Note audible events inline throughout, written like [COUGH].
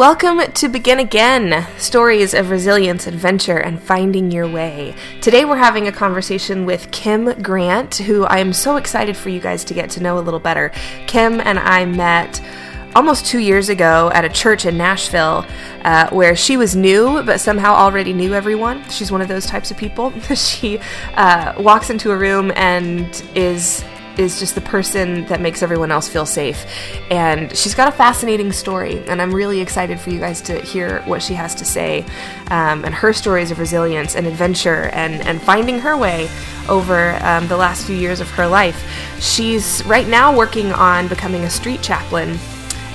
Welcome to Begin Again Stories of Resilience, Adventure, and Finding Your Way. Today we're having a conversation with Kim Grant, who I am so excited for you guys to get to know a little better. Kim and I met almost two years ago at a church in Nashville uh, where she was new but somehow already knew everyone. She's one of those types of people. [LAUGHS] she uh, walks into a room and is is just the person that makes everyone else feel safe. And she's got a fascinating story, and I'm really excited for you guys to hear what she has to say um, and her stories of resilience and adventure and, and finding her way over um, the last few years of her life. She's right now working on becoming a street chaplain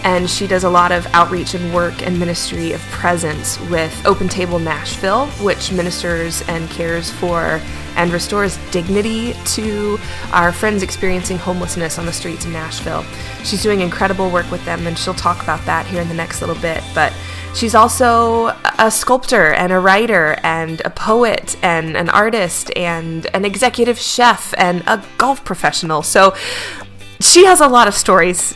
and she does a lot of outreach and work and ministry of presence with Open Table Nashville, which ministers and cares for and restores dignity to our friends experiencing homelessness on the streets of Nashville. She's doing incredible work with them, and she'll talk about that here in the next little bit. But she's also a sculptor and a writer and a poet and an artist and an executive chef and a golf professional. So she has a lot of stories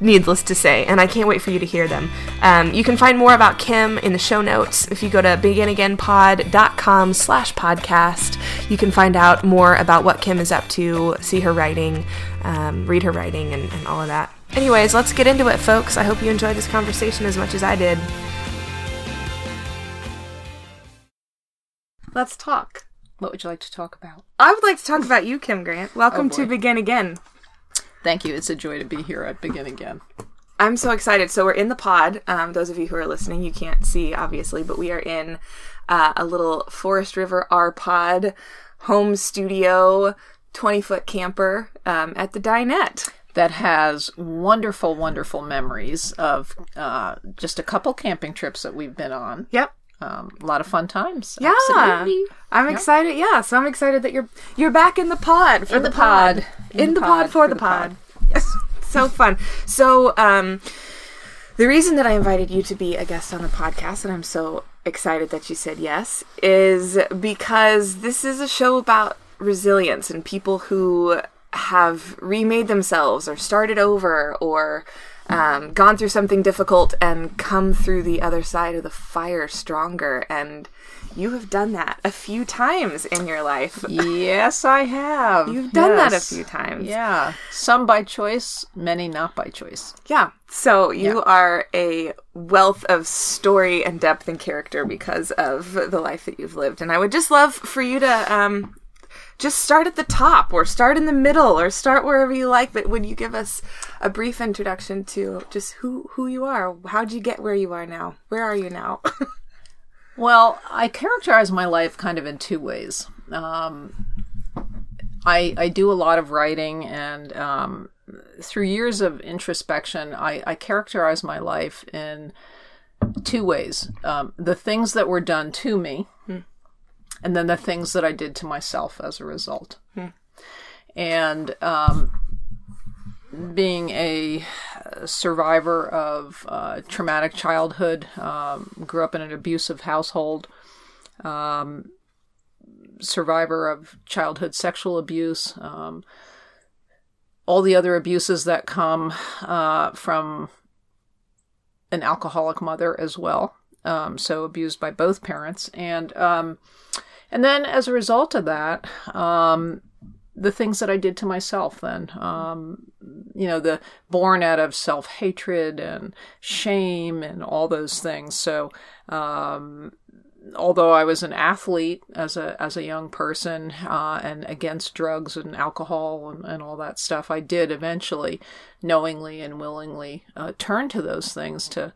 needless to say, and I can't wait for you to hear them. Um, you can find more about Kim in the show notes. If you go to beginagainpod.com slash podcast, you can find out more about what Kim is up to, see her writing, um, read her writing, and, and all of that. Anyways, let's get into it, folks. I hope you enjoyed this conversation as much as I did. Let's talk. What would you like to talk about? I would like to talk about you, Kim Grant. Welcome Oh, to. Begin Again. Thank you. It's a joy to be here at Begin Again. I'm so excited. So we're in the pod. Um, those of you who are listening, you can't see obviously, but we are in uh, a little Forest River R Pod home studio, 20 foot camper um, at the Dinette. That has wonderful, wonderful memories of uh, just a couple camping trips that we've been on. Yep. Um, a lot of fun times. Yeah. Absolutely. I'm excited. Yeah, so I'm excited that you're you're back in the pod for In the pod. In, the pod, for, the, pod. Yes. [LAUGHS] so fun. So, um, the reason that I invited you to be a guest on the podcast, and I'm so excited that you said yes, is because this is a show about resilience and people who have remade themselves or started over or um, gone through something difficult and come through the other side of the fire stronger. And you have done that a few times in your life. yes, I have. [LAUGHS] You've done that a few times. Yeah. Some by choice, many not by choice. Yeah. So you Yeah. are a wealth of story and depth and character because of the life that you've lived. And I would just love for you to um just start at the top or start in the middle or start wherever you like, but would you give us a brief introduction to just who who you are? How'd you get where you are now? Where are you now? [LAUGHS] Well, I characterize my life kind of in two ways. Um, I I do a lot of writing, and um, through years of introspection, I, I characterize my life in two ways: um, the things that were done to me, and then the things that I did to myself as a result. And um, being a survivor of uh, traumatic childhood, um, grew up in an abusive household, um, survivor of childhood sexual abuse, um, all the other abuses that come uh, from an alcoholic mother as well. Um, so abused by both parents, and um, and then as a result of that, um, the things that I did to myself then, um, you know, the born out of self hatred and shame and all those things. So, um, although I was an athlete as a as a young person uh, and against drugs and alcohol and, and all that stuff, I did eventually, knowingly and willingly, uh, turn to those things to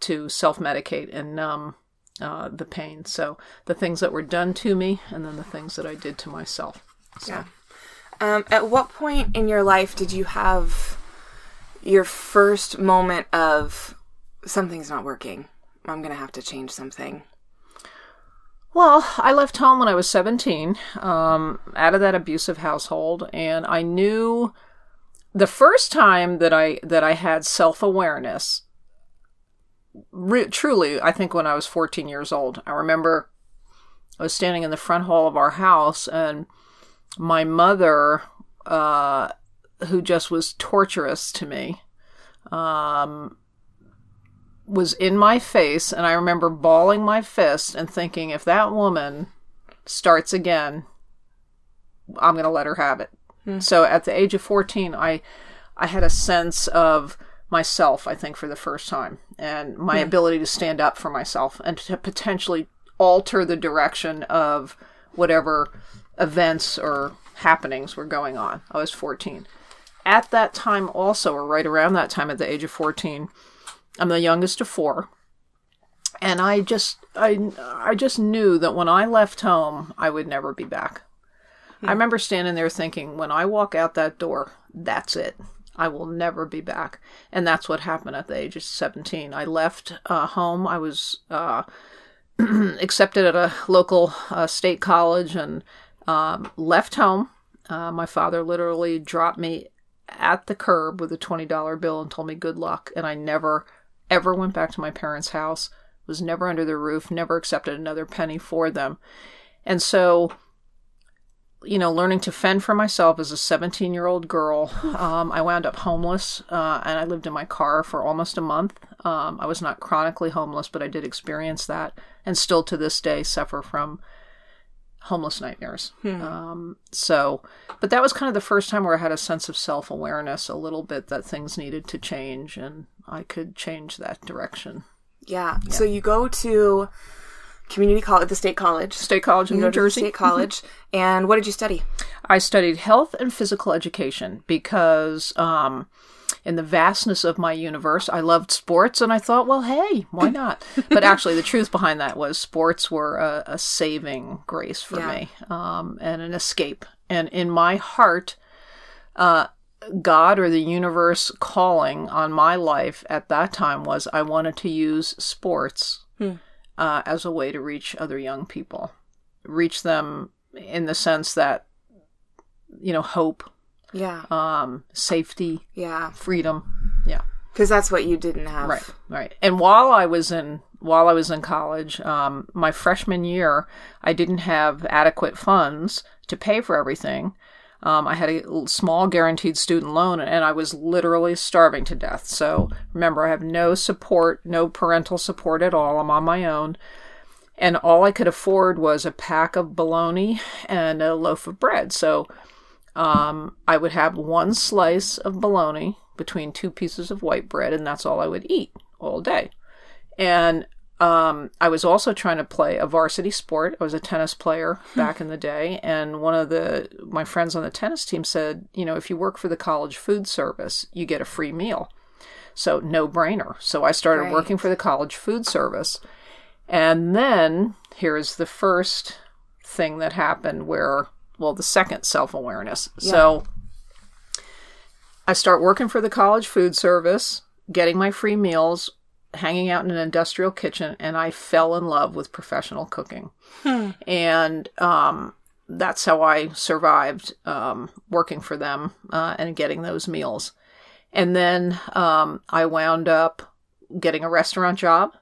to self medicate and numb uh, the pain. So the things that were done to me, and then the things that I did to myself. So. Yeah. Um, at what point in your life did you have your first moment of something's not working? I'm gonna have to change something. Well, I left home when I was 17, um, out of that abusive household, and I knew the first time that I that I had self awareness. Re- truly, I think when I was 14 years old, I remember I was standing in the front hall of our house, and my mother, uh, who just was torturous to me, um, was in my face, and I remember balling my fist and thinking, if that woman starts again, I'm going to let her have it. So at the age of 14, I I had a sense of myself, I think, for the first time, and my ability to stand up for myself and to potentially alter the direction of whatever events or happenings were going on. I was 14. At that time, also, or right around that time, at the age of 14, I'm the youngest of four. And I just, I, I just knew that when I left home, I would never be back. I hmm. remember standing there thinking, when I walk out that door, that's it. I will never be back. And that's what happened at the age of 17. I left uh, home. I was uh, [CLEARS THROAT] accepted at a local uh, state college and um, left home. Uh, my father literally dropped me at the curb with a $20 bill and told me good luck. And I never, ever went back to my parents' house, was never under their roof, never accepted another penny for them. And so you know, learning to fend for myself as a 17 year old girl. Um, I wound up homeless uh, and I lived in my car for almost a month. Um, I was not chronically homeless, but I did experience that and still to this day suffer from homeless nightmares. Um, so, but that was kind of the first time where I had a sense of self awareness a little bit that things needed to change and I could change that direction. Yeah. So you go to community college, the state college. State College in New go Jersey. State college. and what did you study? I studied health and physical education because um, in the vastness of my universe, I loved sports, and I thought, well, hey, why [LAUGHS] not? but actually, the truth behind that was sports were a, a saving grace for Yeah. me um, and an escape. And in my heart, uh, God or the universe calling on my life at that time was I wanted to use sports uh, as a way to reach other young people, reach them in the sense that you know hope, Yeah. um, safety, Yeah. freedom. Yeah, Because that's what you didn't have. right, right. And while I was in while I was in college, um, my freshman year, I didn't have adequate funds to pay for everything. Um, I had a small guaranteed student loan, and I was literally starving to death. So remember, I have no support, no parental support at all. I'm on my own. And all I could afford was a pack of bologna and a loaf of bread. So um, I would have one slice of bologna between two pieces of white bread, and that's all I would eat all day. And um, I was also trying to play a varsity sport. I was a tennis player back in the day, and one of the my friends on the tennis team said, you know, if you work for the college food service, you get a free meal. So no brainer. So I started Right. working for the college food service, and then here's the first thing that happened where, well, the second self awareness. So I start working for the college food service, getting my free meals, hanging out in an industrial kitchen, and I fell in love with professional cooking. And um, that's how I survived um, working for them uh, and getting those meals. And then um, I wound up getting a restaurant job.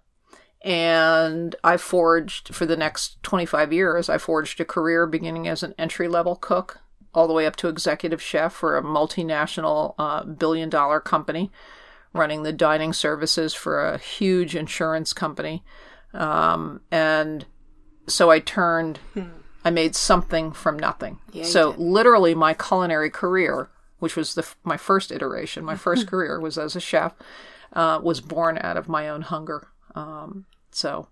And I forged for the next 25 years, I forged a career beginning as an entry level cook all the way up to executive chef for a multinational uh, billion dollar company running the dining services for a huge insurance company. Um, and so I turned, I made something from nothing. you so literally, my culinary career, which was the, my first iteration, my first [LAUGHS] career was as a chef, uh, was born out of my own hunger. Um, so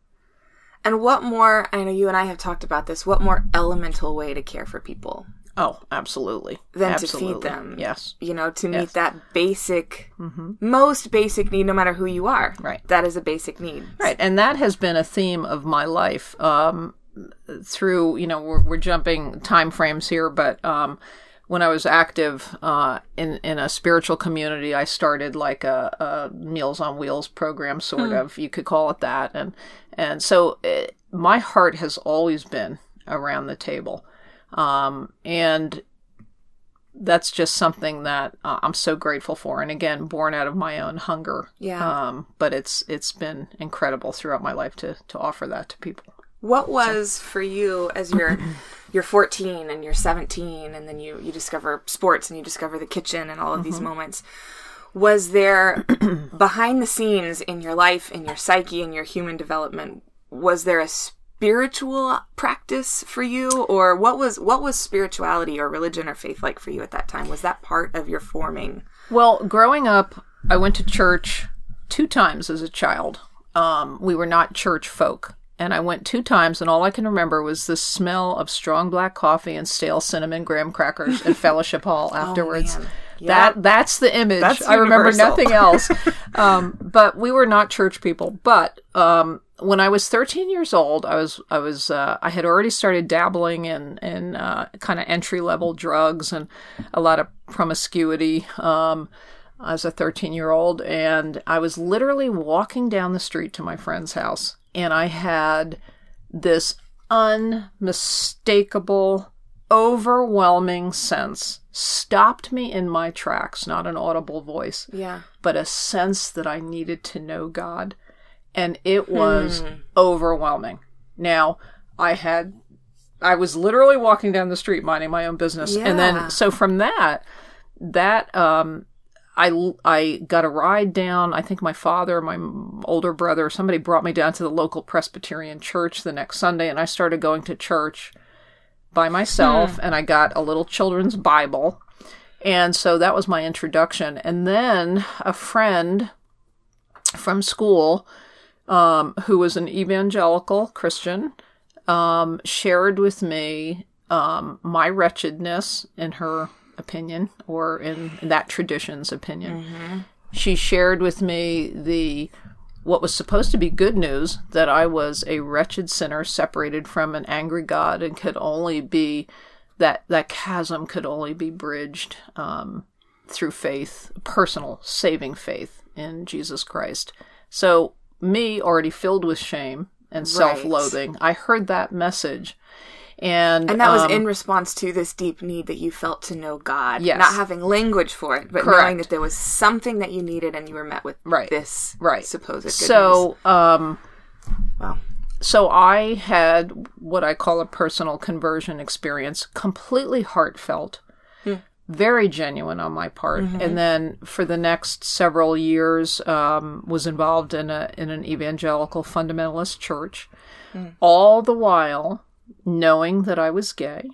And what more, I know you and I have talked about this, what more elemental way to care for people Oh, absolutely. than absolutely. to feed them? Yes. You know, to meet that basic, most basic need, no matter who you are. Right. That is a basic need. Right, and that has been a theme of my life um, through. You know, we're, we're jumping time frames here, but um, when I was active uh, in in a spiritual community, I started like a, a Meals on Wheels program, sort of. You could call it that, and and so it, my heart has always been around the table, um, and that's just something that uh, I'm so grateful for. And again, born out of my own hunger. Yeah. Um, but it's it's been incredible throughout my life to to offer that to people. What was for you as you're [CLEARS THROAT] you're 14 and you're 17 and then you you discover sports and you discover the kitchen and all of these moments. Was there [CLEARS THROAT] behind the scenes in your life, in your psyche, in your human development, was there a spiritual practice for you or what was what was spirituality or religion or faith like for you at that time? Was that part of your forming? Well, growing up, I went to church two times as a child. Um, we were not church folk. And I went two times, and all I can remember was the smell of strong black coffee and stale cinnamon graham crackers in [LAUGHS] Fellowship Hall afterwards. Oh, man. That that's the image. That's I remember nothing else. [LAUGHS] um, but we were not church people. But um, when I was 13 years old, I was I was uh, I had already started dabbling in in uh, kind of entry level drugs and a lot of promiscuity. Um, as a 13 year old, and I was literally walking down the street to my friend's house, and I had this unmistakable, overwhelming sense stopped me in my tracks, not an audible voice, Yeah. but a sense that I needed to know God. And it was overwhelming. Now, I had, I was literally walking down the street minding my own business. And then, so from that, that, um, I, I got a ride down. I think my father, my older brother, somebody brought me down to the local Presbyterian church the next Sunday, and I started going to church by myself, and I got a little children's Bible. And so that was my introduction. And then a friend from school, um, who was an evangelical Christian, um, shared with me um, my wretchedness in her opinion, or in that tradition's opinion. She shared with me the what was supposed to be good news that I was a wretched sinner separated from an angry God and could only be that that chasm could only be bridged um, through faith, personal saving faith in Jesus Christ. So me already filled with shame and self-loathing, I heard that message, and And that was um, in response to this deep need that you felt to know God. Yes. Not having language for it, but Correct. knowing that there was something that you needed and you were met with Right. this right supposed good so um. Wow. so I had what I call a personal conversion experience, completely heartfelt, very genuine on my part, and then for the next several years um, was involved in a in an evangelical fundamentalist church, all the while knowing that I was gay,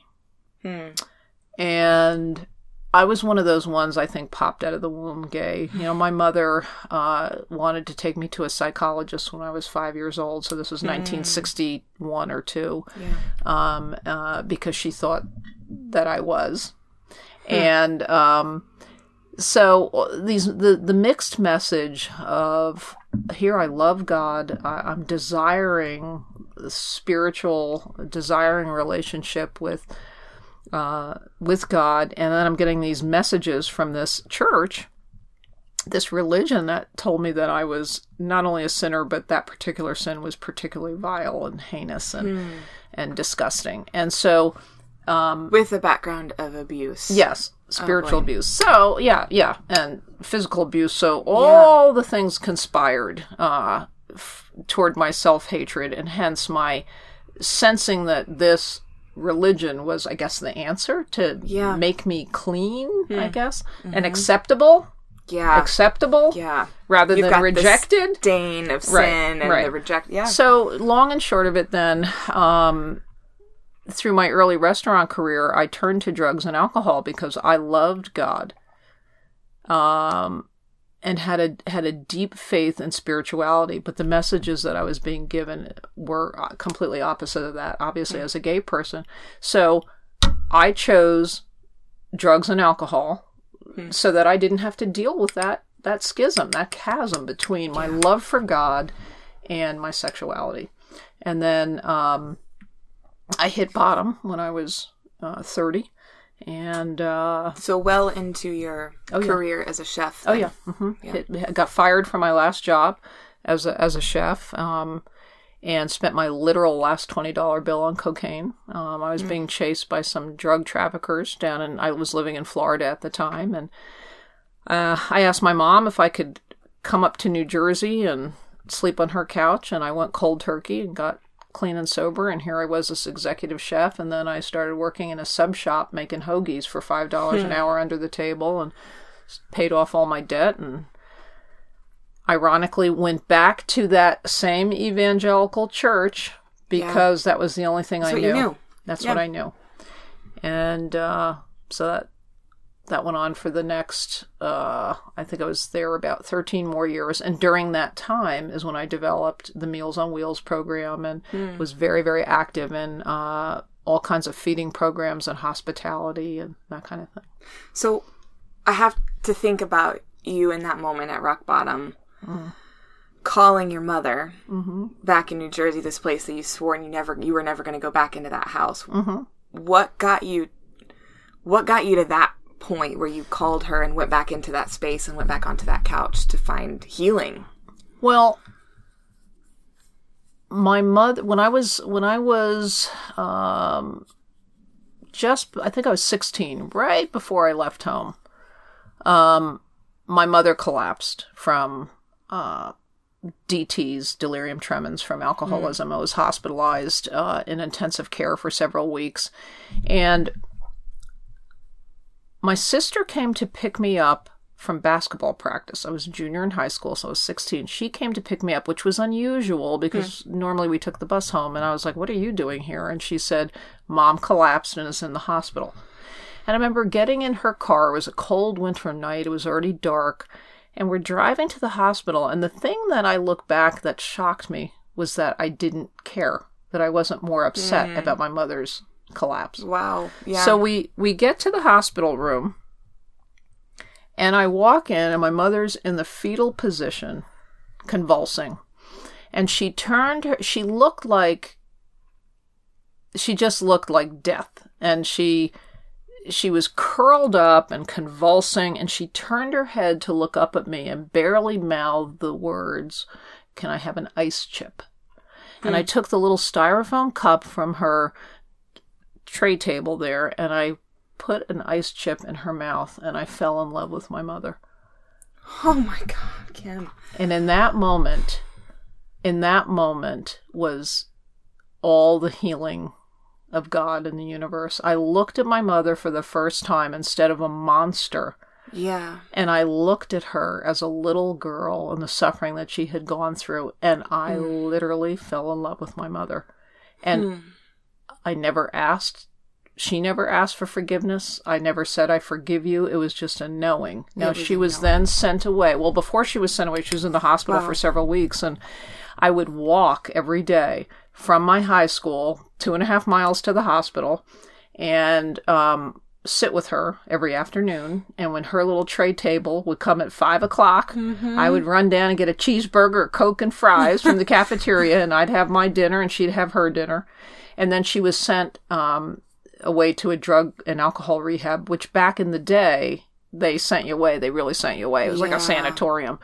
and I was one of those ones I think popped out of the womb gay. You know, my mother uh, wanted to take me to a psychologist when I was five years old, so this was 1961 or two, um, uh, because she thought that I was, and um, so uh, these the the mixed message of here I love God, I, I'm desiring spiritual, desiring relationship with uh, with God, and then I'm getting these messages from this church, this religion that told me that I was not only a sinner, but that particular sin was particularly vile and heinous and and disgusting. And so, With a background of abuse. yes, spiritual abuse. So yeah, yeah, and physical abuse. So all the things conspired uh, f- toward my self hatred, and hence my sensing that this religion was, I guess, the answer to Yeah. make me clean. I guess and acceptable, Yeah. acceptable, yeah. rather You've than rejected. stain of sin Right, and right. the reject. Yeah. So, long and short of it, then, um, through my early restaurant career, I turned to drugs and alcohol because I loved God, um, and had a had a deep faith in spirituality. But the messages that I was being given were uh, completely opposite of that. Obviously, as a gay person, so I chose drugs and alcohol so that I didn't have to deal with that that schism, that chasm between my love for God and my sexuality. And then um, I hit bottom when I was uh, 30. And uh, so well into your yeah. career as a chef. oh then. yeah, hmm Hit, got fired from my last job as a, as a chef, um, and spent my literal last twenty dollar bill on cocaine. Um, I was being chased by some drug traffickers down, in I was living in Florida at the time, and uh, I asked my mom if I could come up to New Jersey and sleep on her couch, and I went cold turkey and got clean and sober. And here I was, this executive chef, and then I started working in a sub shop making hoagies for five dollars an hour under the table, and paid off all my debt and ironically went back to that same evangelical church because that was the only thing I knew. knew. That's Yeah. what I knew. And uh, so that that went on for the next uh, I think I was there about 13 more years and during that time is when I developed the Meals on Wheels program and Hmm. was very very active in uh, all kinds of feeding programs and hospitality and that kind of thing. So I have to think about you in that moment at rock bottom, calling your mother back in New Jersey, this place that you swore you never, you were never going to go back into that house. What got you? What got you to that point where you called her and went back into that space and went back onto that couch to find healing? Well, my mother when I was when I was um, just I think I was 16, right before I left home. Um, my mother collapsed from uh, DTs, delirium tremens from alcoholism. I was hospitalized uh, in intensive care for several weeks, and my sister came to pick me up from basketball practice. I was a junior in high school, so I was 16. She came to pick me up, which was unusual because hmm. normally we took the bus home. And I was like, What are you doing here? And she said, Mom collapsed and is in the hospital. And I remember getting in her car. It was a cold winter night, it was already dark. And we're driving to the hospital. And the thing that I look back that shocked me was that I didn't care, that I wasn't more upset hmm. about my mother's collapse. Wow. Yeah. So we we get to the hospital room, and I walk in, and my mother's in the fetal position, convulsing, and she turned her. She looked like. She just looked like death, and she. She was curled up and convulsing, and she turned her head to look up at me and barely mouthed the words, Can I have an ice chip? And I hmm. took the little styrofoam cup from her tray table there and I put an ice chip in her mouth and I fell in love with my mother. oh my God, Kim. And in that moment, in that moment was all the healing of God in the universe. I looked at my mother for the first time instead of a monster. Yeah. And I looked at her as a little girl and the suffering that she had gone through. And I hmm. literally fell in love with my mother. And hmm. I never asked. She never asked for forgiveness. I never said, I forgive you. It was just a knowing. Now, was she was then sent away. Well, before she was sent away, she was in the hospital Wow. for several weeks. And I would walk every day from my high school, two and a half miles to the hospital, and um, sit with her every afternoon. And when her little tray table would come at five o'clock, I would run down and get a cheeseburger, Coke, and fries from the [LAUGHS] cafeteria, and I'd have my dinner, and she'd have her dinner. And then she was sent um, away to a drug and alcohol rehab, which back in the day, they sent you away. They really sent you away. It was like a sanatorium.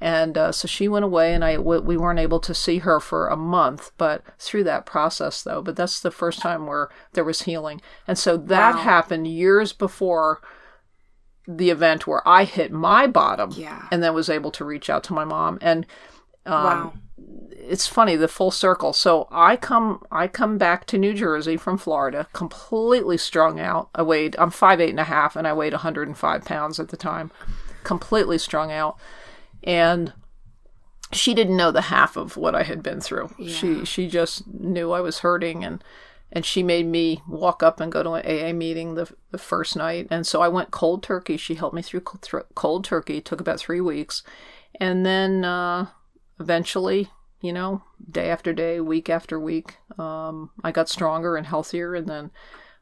And uh, so she went away, and I w- we weren't able to see her for a month. But through that process, though, but that's the first time where there was healing, and so that Wow. happened years before the event where I hit my bottom, Yeah. and then was able to reach out to my mom. And um, wow. it's funny the full circle. So I come I come back to New Jersey from Florida, completely strung out. I weighed I'm five eight and a half, and I weighed 105 pounds at the time, completely strung out, and she didn't know the half of what I had been through. She she just knew I was hurting and. And she made me walk up and go to an AA meeting the, the first night. And so I went cold turkey. She helped me through cold, cold turkey. It took about three weeks. And then uh, eventually, you know, day after day, week after week, um, I got stronger and healthier and then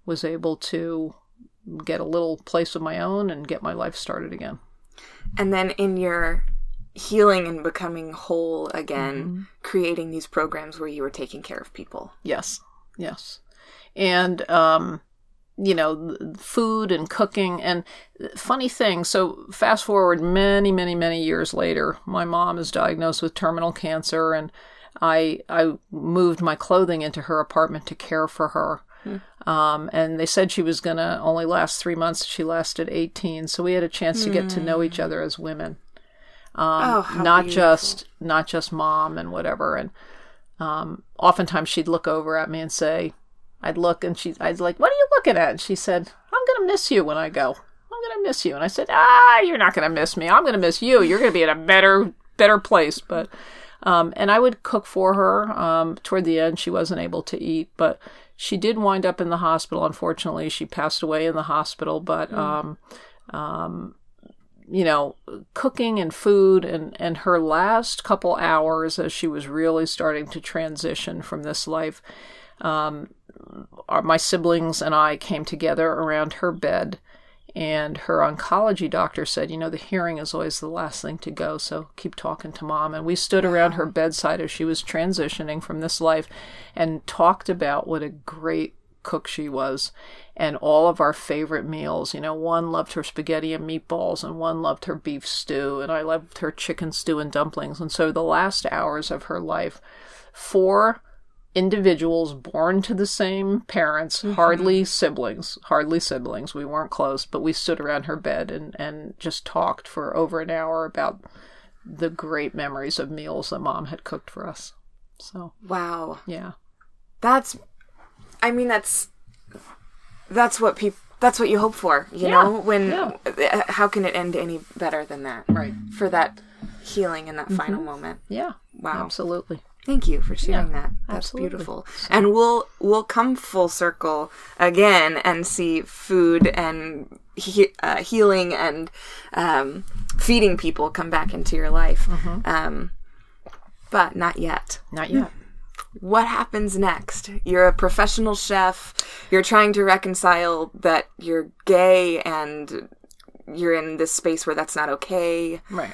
was able to get a little place of my own and get my life started again. And then in your healing and becoming whole again, creating these programs where you were taking care of people. Yes, yes. And, um, you know, food and cooking. And funny thing, so fast forward many, many, many years later, my mom is diagnosed with terminal cancer, and I I moved my clothing into her apartment to care for her. Um, and they said she was going to only last three months. She lasted 18. So we had a chance to get to know each other as women. Oh, how not beautiful. just not just mom and whatever and um oftentimes she'd look over at me and say i'd look and she i'd like what are you looking at and she said i'm gonna miss you when i go i'm going to miss you. And I said, ah, you're not going to miss me. I'm going to miss you. You're going to be in a better, better place. But, um, and I would cook for her. Um, toward the end, she wasn't able to eat, but she did wind up in the hospital. Unfortunately, she passed away in the hospital, but, mm. um, um, you know, cooking and food and, and her last couple hours as she was really starting to transition from this life, um, our, my siblings and I came together around her bed, and her oncology doctor said, You know, the hearing is always the last thing to go, so keep talking to mom. And we stood around her bedside as she was transitioning from this life and talked about what a great cook she was and all of our favorite meals. You know, one loved her spaghetti and meatballs, and one loved her beef stew, and I loved her chicken stew and dumplings. And so the last hours of her life, four individuals born to the same parents, mm-hmm. hardly siblings, hardly siblings. We weren't close, but we stood around her bed and, and just talked for over an hour about the great memories of meals that mom had cooked for us. So, wow. Yeah. That's I mean that's that's what people that's what you hope for, you yeah. know, when yeah. how can it end any better than that? Right. For that healing in that mm-hmm. final moment. Yeah. Wow. Absolutely. Thank you for sharing yeah, that. That's absolutely. beautiful. And we'll we'll come full circle again and see food and he, uh, healing and um, feeding people come back into your life. Mm-hmm. Um, but not yet. Not yet. What happens next? You're a professional chef. You're trying to reconcile that you're gay and you're in this space where that's not okay. Right.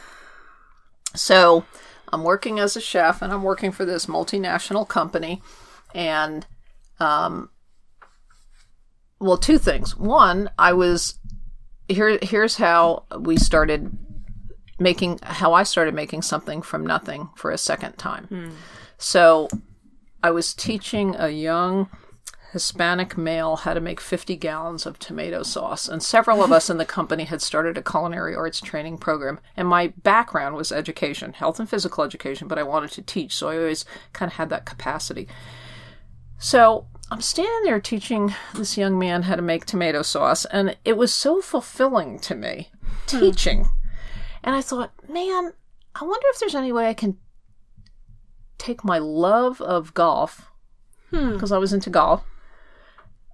So I'm working as a chef and I'm working for this multinational company. And, um, well, two things. One, I was here. Here's how we started making. How I started making something from nothing for a second time. Hmm. So, I was teaching a young Hispanic male how to make 50 gallons of tomato sauce. And several of us in the company had started a culinary arts training program. And my background was education, health and physical education, but I wanted to teach. So I always kind of had that capacity. So I'm standing there teaching this young man how to make tomato sauce. And it was so fulfilling to me teaching. Hmm. And I thought, man, I wonder if there's any way I can take my love of golf because hmm. I was into golf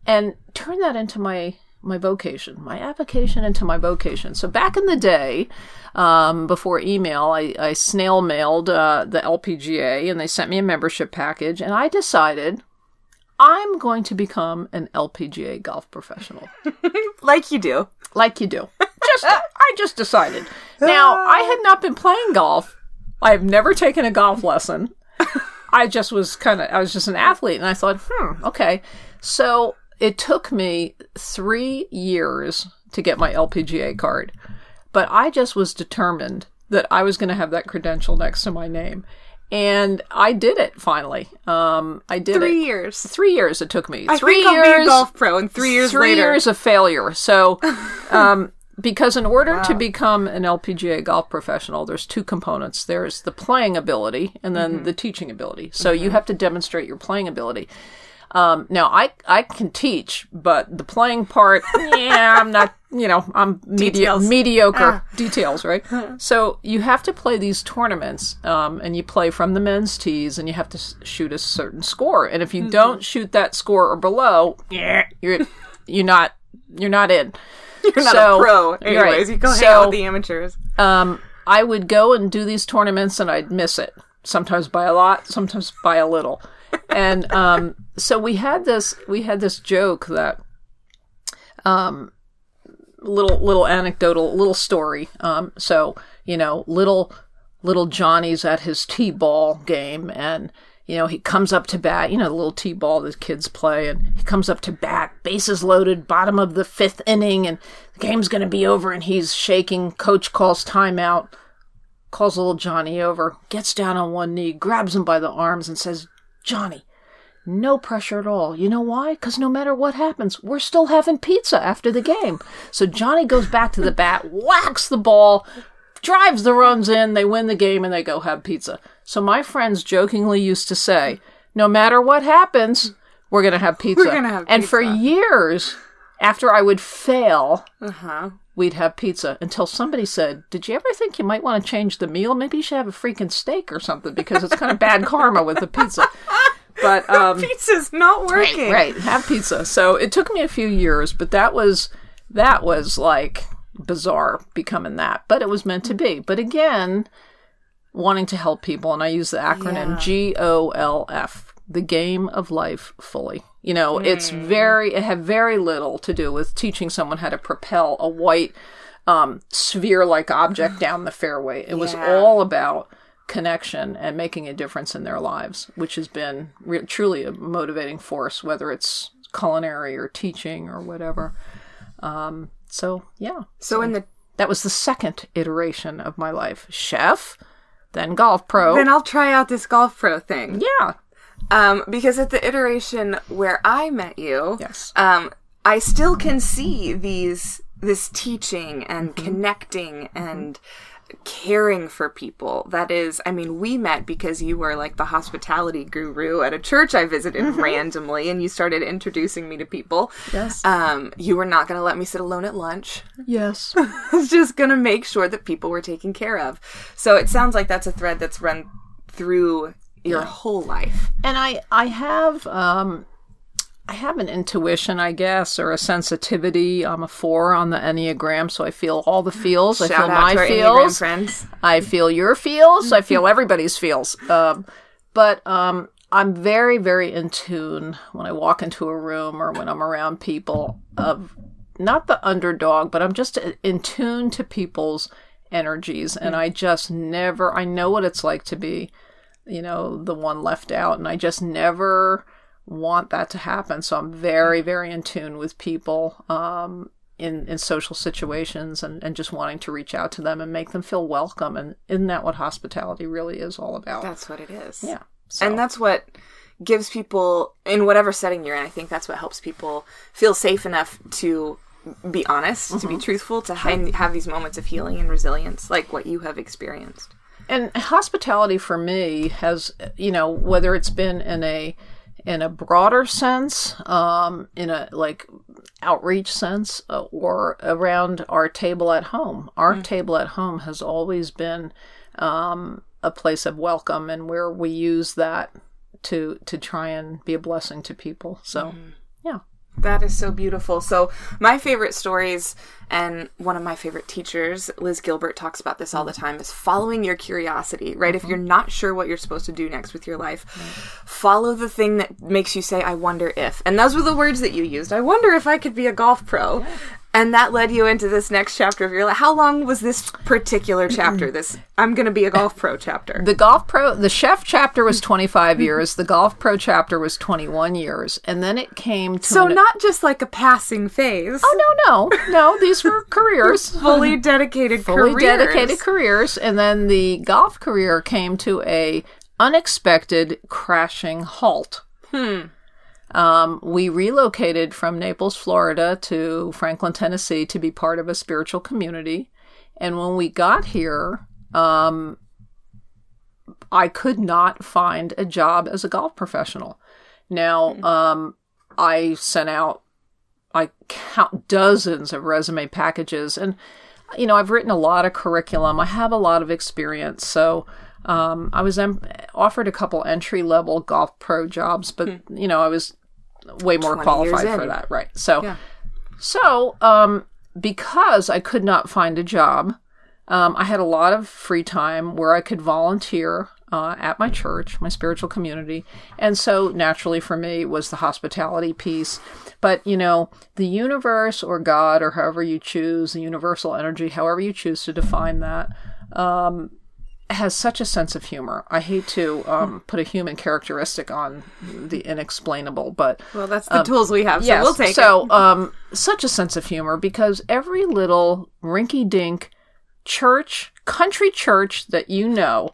and turn that into my my vocation, my avocation into my vocation. So back in the day, um, before email, I, I snail mailed uh, the LPGA and they sent me a membership package, and I decided I'm going to become an LPGA golf professional. [LAUGHS] like you do. Like you do. Just [LAUGHS] I just decided. Now, I had not been playing golf. I have never taken a golf lesson. I just was kind of I was just an athlete and I thought, "Hmm, okay." So it took me three years to get my LPGA card, but I just was determined that I was going to have that credential next to my name. And I did it finally. Um, I did three it. years. Three years it took me. I three years. I'll be a golf pro, and three years three later, years of failure. So, [LAUGHS] um, because in order wow. to become an LPGA golf professional, there's two components. There's the playing ability, and then mm-hmm. the teaching ability. So mm-hmm. you have to demonstrate your playing ability. Um, now I I can teach, but the playing part, [LAUGHS] yeah, I'm not. You know, I'm medi- mediocre ah. details, right? so you have to play these tournaments, um, and you play from the men's tees, and you have to shoot a certain score. And if you mm-hmm. don't shoot that score or below, yeah, you're you're not you're not in. [LAUGHS] You're not so, a pro, anyways. Right. You go so, hang out with the amateurs. Um, I would go and do these tournaments, and I'd miss it. Sometimes by a lot, sometimes by a little [LAUGHS] and um, so we had this we had this joke that um, little little anecdotal little story. Um, so you know, little little Johnny's at his t-ball game and you know, he comes up to bat, you know, the little T ball that kids play, and he comes up to bat, bases loaded, bottom of the fifth inning, and the game's going to be over, and he's shaking. Coach calls timeout, calls little Johnny over, gets down on one knee, grabs him by the arms, and says, Johnny, no pressure at all. You know why? Because no matter what happens, we're still having pizza after the game. So Johnny goes back to the bat, whacks the ball, drives the runs in, they win the game, and they go have pizza. So my friends jokingly used to say, no matter what happens, we're going to have pizza. We're going to have pizza. And for years, after I would fail, uh-huh. we'd have pizza until somebody said, Did you ever think you might want to change the meal? Maybe you should have a freaking steak or something because it's kind of bad karma with the pizza. But [LAUGHS] um, Pizza's not working. right, have pizza. So it took me a few years, but that was that was like bizarre becoming that. But it was meant to be. But again, wanting to help people, and I use the acronym Yeah. G O L F, the game of life fully. You know, it's very it had very little to do with teaching someone how to propel a white um, sphere-like object [SIGHS] down the fairway. It was all about connection and making a difference in their lives, which has been re- truly a motivating force, whether it's culinary or teaching or whatever. Um, so yeah, So in the that was the second iteration of my life: chef, then golf pro. then I'll try out this golf pro thing. yeah, Um, because at the iteration where I met you, yes, um, I still can see these this teaching and connecting and caring for people. That is, I mean, we met because you were like the hospitality guru at a church I visited randomly, and you started introducing me to people. yes, Um, you were not going to let me sit alone at lunch. yes. [LAUGHS] I was just going to make sure that people were taken care of. So it sounds like that's a thread that's run through your whole life. and I I have um I have an intuition, I guess, or a sensitivity. I'm a four on the Enneagram, so I feel all the feels. I feel my to our Enneagram feels. friends. I feel your feels. I feel everybody's feels. Um, but um, I'm very, very in tune when I walk into a room or when I'm around people of not the underdog, but I'm just in tune to people's energies. And I just never, I know what it's like to be, you know, the one left out. And I just never want that to happen. So I'm very, very in tune with people. Um, in, in social situations and, and just wanting to reach out to them and make them feel welcome. And isn't that what hospitality really is all about? That's what it is. yeah. So, And that's what gives people, in whatever setting you're in, I think that's what helps people feel safe enough to be honest, to be truthful, to ha- have these moments of healing and resilience, like what you have experienced. and hospitality for me has, you know, whether it's been in a in a broader sense, um, in a like outreach sense, uh, or around our table at home. Our table at home has always been um, a place of welcome, and where we use that to to try and be a blessing to people. So, yeah. That is so beautiful. So, my favorite stories, and one of my favorite teachers, Liz Gilbert, talks about this all the time, is following your curiosity, right? If mm-hmm. you're not sure what you're supposed to do next with your life, follow the thing that makes you say, I wonder if. And those were the words that you used. I wonder if I could be a golf pro. And that led you into this next chapter of your life. How long was this particular chapter? This I'm going to be a golf pro chapter. The golf pro, the chef chapter was 25 years. The golf pro chapter was 21 years. And then it came to. So an- not just like a passing phase. Oh, no, no. No, these were [LAUGHS] careers. fully dedicated careers. fully careers. dedicated careers. And then the golf career came to a unexpected crashing halt. Hmm. Um, we relocated from Naples, Florida to Franklin, Tennessee to be part of a spiritual community. And when we got here, um, I could not find a job as a golf professional. Now, um, I sent out, I count dozens of resume packages, and you know, I've written a lot of curriculum. I have a lot of experience, so um, I was em- offered a couple entry level golf pro jobs, but you know, I was way more qualified for that, right? So, Yeah. so um, because I could not find a job, um, I had a lot of free time where I could volunteer uh, at my church, my spiritual community. And so naturally for me was the hospitality piece. But, you know, the universe or God or however you choose, the universal energy, however you choose to define that, um, has such a sense of humor. I hate to um, put a human characteristic on the inexplainable, but Well, that's the tools we have, so yes, we'll take so um, such a sense of humor because every little rinky-dink church, country church that you know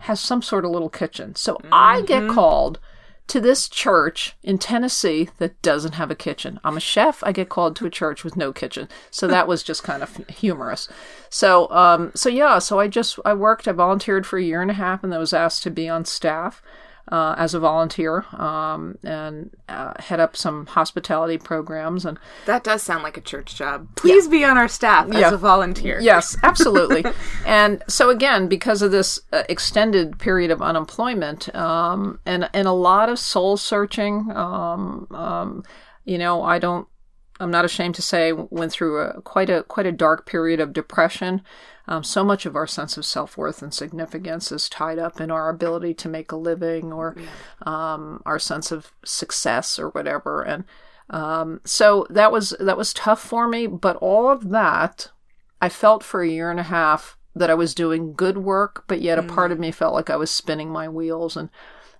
has some sort of little kitchen. So I get Mm-hmm. called to this church in Tennessee that doesn't have a kitchen. I'm a chef. I get called to a church with no kitchen. So that was just kind of humorous. So, um, so yeah, so I just, I worked, I volunteered for a year and a half and I was asked to be on staff. Uh, as a volunteer um, and uh, head up some hospitality programs. And that does sound like a church job. Please yeah. be on our staff as yeah. a volunteer. Yes, absolutely. [LAUGHS] and so again, because of this uh, extended period of unemployment um, and and a lot of soul searching, um, um, you know, I don't. I'm not ashamed to say went through a quite a quite a dark period of depression. Um, so much of our sense of self worth and significance is tied up in our ability to make a living or yeah. um, our sense of success or whatever. And um, so that was that was tough for me. But all of that, I felt for a year and a half that I was doing good work, but yet a part of mm. me felt like I was spinning my wheels and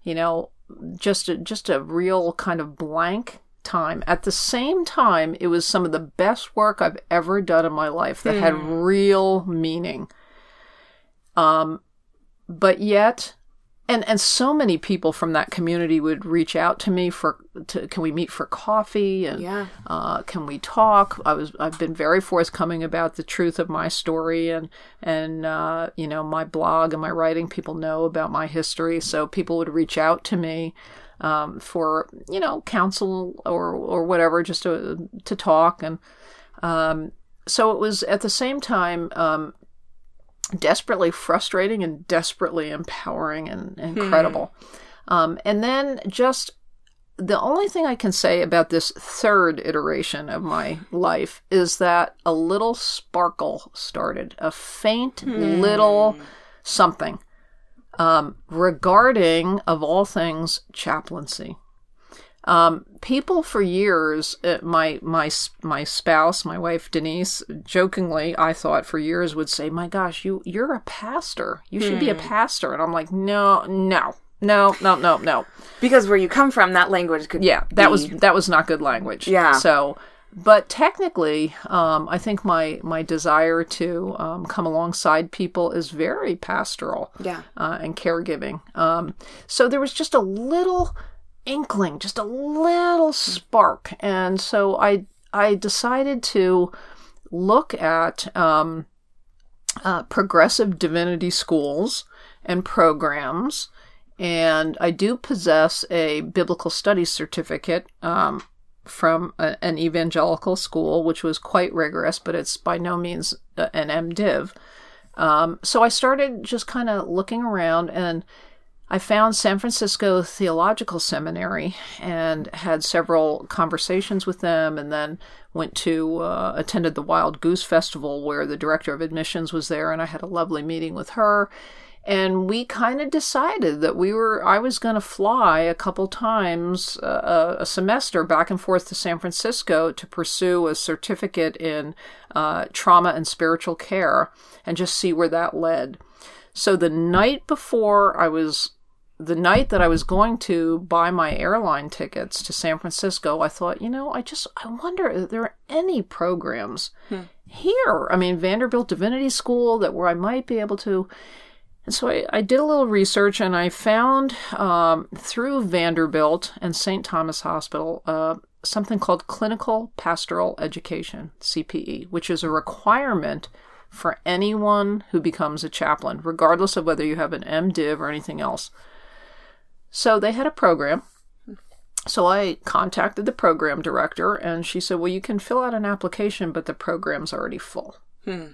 you know just a, just a real kind of blank time. At the same time, it was some of the best work I've ever done in my life that mm. had hmm. real meaning. Um, but yet, and and so many people from that community would reach out to me for to, can we meet for coffee and yeah. uh, can we talk i was i've been very forthcoming about the truth of my story and and uh, you know my blog and my writing people know about my history so people would reach out to me um, for you know counsel or or whatever, just to to talk. And um, so it was at the same time um, desperately frustrating and desperately empowering and, incredible. Hmm. Um, and then just the only thing I can say about this third iteration of my life is that a little sparkle started, a faint hmm. little something um, regarding, of all things, chaplaincy. Um, people for years, uh, my my my spouse, my wife Denise, jokingly, I thought for years would say, "My gosh, you you're a pastor. You should hmm. be a hmm. pastor." And I'm like, "No, no, no, no, no, no." Because where you come from, that language could yeah, that be... was that was not good language. Yeah. So but technically, um, I think my my desire to um, come alongside people is very pastoral, yeah, uh, and caregiving. Um, so there was just a little inkling, just a little spark, and so I I decided to look at um, uh, progressive divinity schools and programs. And I do possess a biblical studies certificate um, from a, an evangelical school, which was quite rigorous, but it's by no means an MDiv. Um, so I started just kind of looking around and I found San Francisco Theological Seminary and had several conversations with them, and then went to uh, attended the Wild Goose Festival where the director of admissions was there, and I had a lovely meeting with her and we kind of decided that we were i was going to fly a couple times uh, a semester back and forth to san francisco to pursue a certificate in uh, trauma and spiritual care and just see where that led so the night before i was the night that i was going to buy my airline tickets to san francisco i thought you know i just i wonder if there are any programs hmm. here i mean vanderbilt divinity school that where i might be able to and so I, I, did a little research and I found um, through Vanderbilt and St. Thomas Hospital uh, something called Clinical Pastoral Education, CPE, which is a requirement for anyone who becomes a chaplain, regardless of whether you have an MDiv or anything else. So they had a program. So I contacted the program director and she said, Well, you can fill out an application, but the program's already full. Hmm.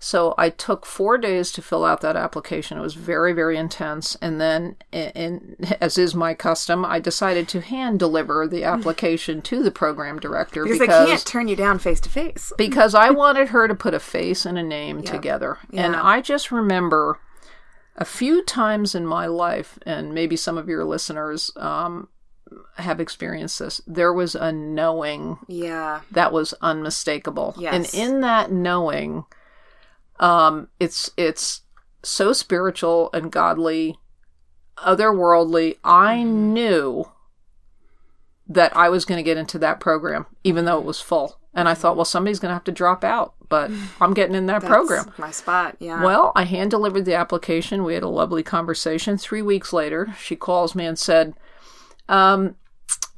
So I took four days to fill out that application. It was very, very intense. And then, in, [LAUGHS] as is my custom, I decided to hand deliver the application to the program director because, because they can't turn you down face to face. Because I wanted her to put a face and a name yep. together. Yeah. And I just remember a few times in my life, and maybe some of your listeners um, have experienced this. There was a knowing, yeah, that was unmistakable. Yes. And in that knowing um, it's it's so spiritual and godly, otherworldly. I mm-hmm. knew that I was going to get into that program, even though it was full. And I thought, well, somebody's going to have to drop out, but [LAUGHS] I'm getting in that program. My spot, yeah. Well, I hand delivered the application. We had a lovely conversation. Three weeks later, she calls me and said, um,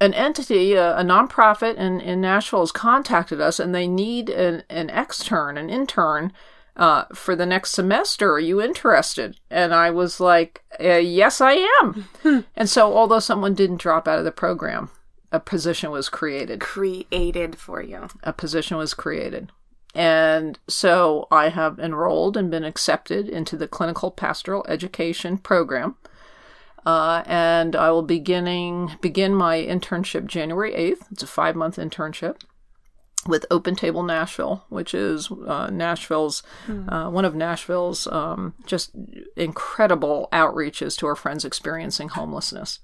an entity, a, a nonprofit in, in Nashville, has contacted us and they need an, an extern, an intern uh, for the next semester. Are you interested? And I was like, uh, yes, I am. [LAUGHS] and so, although someone didn't drop out of the program, a position was created. Created for you. A position was created. And so I have enrolled and been accepted into the clinical pastoral education program. Uh, and I will beginning begin my internship January 8th. It's a five month internship with Open Table Nashville, which is uh, Nashville's uh, one of Nashville's um, just incredible outreaches to our friends experiencing homelessness.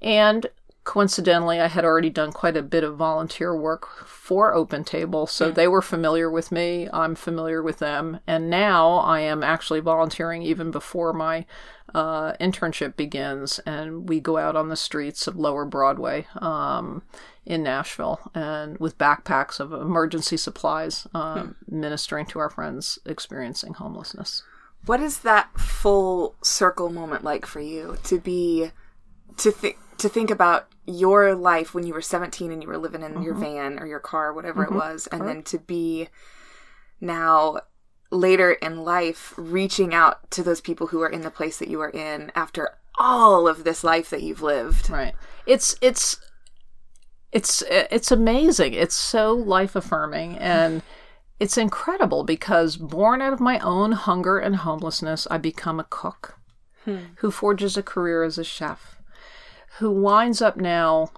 And coincidentally, I had already done quite a bit of volunteer work for Open Table, so they were familiar with me. I'm familiar with them, and now I am actually volunteering even before my uh, internship begins, and we go out on the streets of Lower Broadway um, in Nashville, and with backpacks of emergency supplies, um, ministering to our friends experiencing homelessness. What is that full circle moment like for you to be to think to think about your life when you were 17 and you were living in your van or your car whatever it was and then to be now later in life reaching out to those people who are in the place that you are in after all of this life that you've lived Right. It's it's it's it's amazing. It's so life affirming and it's incredible because born out of my own hunger and homelessness, I become a cook who forges a career as a chef, who winds up now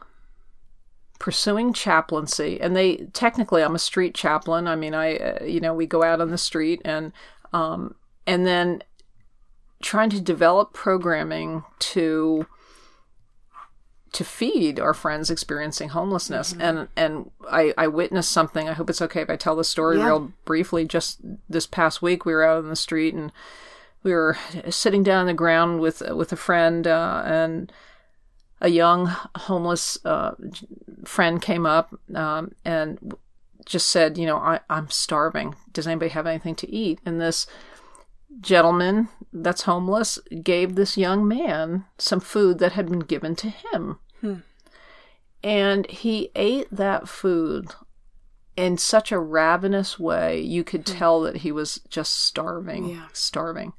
pursuing chaplaincy. And they technically, I'm a street chaplain. I mean, I uh, you know we go out on the street and um, and then trying to develop programming to to feed our friends experiencing homelessness. And and I, I witnessed something. I hope it's okay if i tell the story Yeah. real briefly. Just this past week we were out on the street and we were sitting down on the ground with with a friend uh, and a young homeless uh, friend came up um, and just said you know I, i'm starving. Does anybody have anything to eat? And this gentleman that's homeless gave this young man some food that had been given to him. Hmm. And he ate that food in such a ravenous way, you could hmm. tell that he was just starving, Yeah. starving.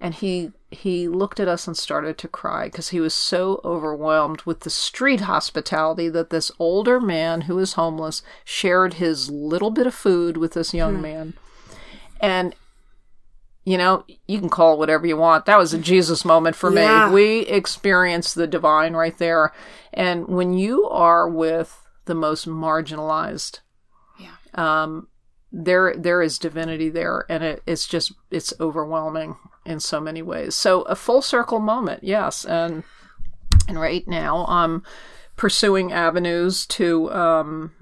And he he looked at us and started to cry because he was so overwhelmed with the street hospitality that this older man who was homeless shared his little bit of food with this young hmm. man. And you know, you can call it whatever you want. That was a Jesus moment for Yeah. me. We experienced the divine right there. And when you are with the most marginalized, Yeah. um, there there is divinity there, and it, it's just it's overwhelming in so many ways. So a full circle moment, yes. And and right now I'm pursuing avenues to um,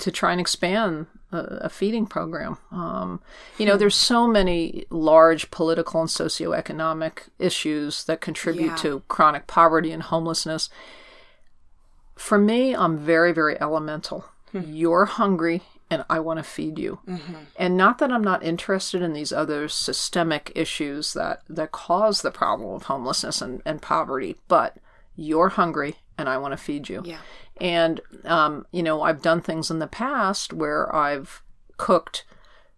to try and expand a, a feeding program. Um, you know, there's so many large political and socioeconomic issues that contribute Yeah. to chronic poverty and homelessness. For me, I'm very, very elemental. You're hungry and I want to feed you. And not that I'm not interested in these other systemic issues that, that cause the problem of homelessness and, and poverty, but you're hungry and I want to feed you. Yeah. And, um, you know, I've done things in the past where I've cooked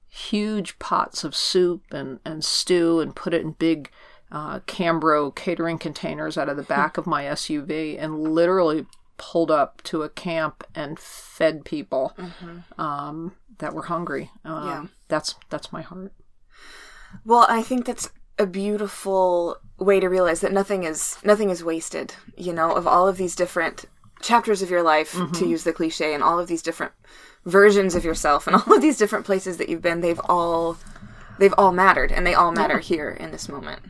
huge pots of soup and, and stew and put it in big uh, Cambro catering containers out of the back of my SUV and literally pulled up to a camp and fed people um, that were hungry. Um, Yeah. That's that's my heart. Well, I think that's a beautiful way to realize that nothing is nothing is wasted. You know, of all of these different chapters of your life, to mm-hmm. use the cliche, and all of these different versions of yourself, and [LAUGHS] all of these different places that you've been, they've all they've all mattered, and they all matter here in this moment.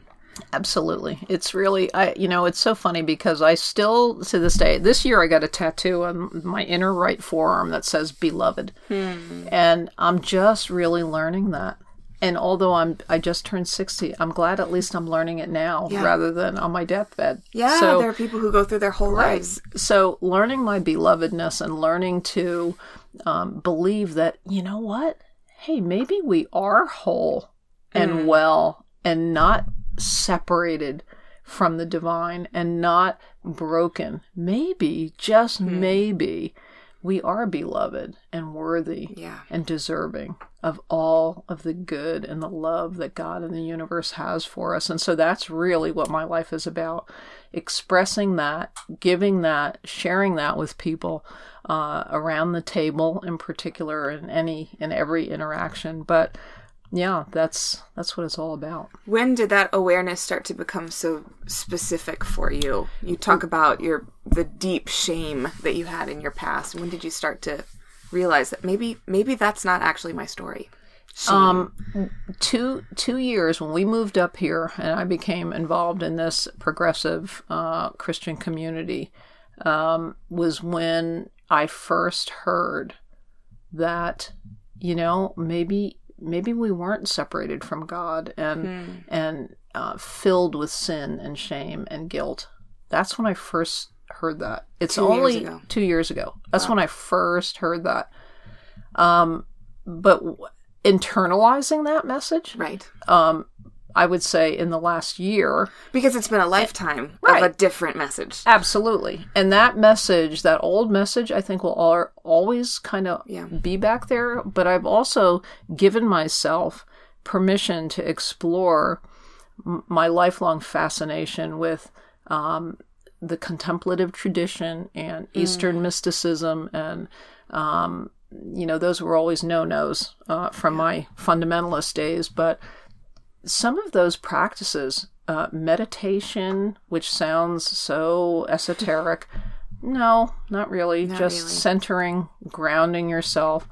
Absolutely. It's really I you know, it's so funny because I still to this day this year I got a tattoo on my inner right forearm that says beloved. Hmm. And I'm just really learning that. And although I'm I just turned 60, I'm glad at least I'm learning it now Yeah. rather than on my deathbed. Yeah, So there are people who go through their whole lives. so learning my belovedness and learning to um, believe that you know what hey maybe we are whole and well and not separated from the divine and not broken maybe just maybe we are beloved and worthy Yeah. and deserving of all of the good and the love that God and the universe has for us. And so that's really what my life is about expressing that, giving that, sharing that with people uh, around the table in particular in any in every interaction. But yeah, that's that's what it's all about. When did that awareness start to become so specific for you? You talk about your the deep shame that you had in your past. When did you start to realize that maybe maybe that's not actually my story? Shame. Um, two two years when we moved up here and I became involved in this progressive uh, Christian community um, was when I first heard that you know maybe maybe we weren't separated from God and and uh, filled with sin and shame and guilt. That's when I first heard that. It's Two years only ago. two years ago. That's when I first heard that. Um, but w- internalizing that message, right. um, I would say in the last year, Because it's been a lifetime Right. of a different message. absolutely. And that message, that old message, I think will al- always kind of Yeah. be back there. But I've also given myself permission to explore m- my lifelong fascination with um, the contemplative tradition and Eastern mysticism and um, you know those were always no nos uh, from my fundamentalist days, but some of those practices, uh, meditation, which sounds so esoteric, [LAUGHS] no, not really. Just really. centering, grounding yourself.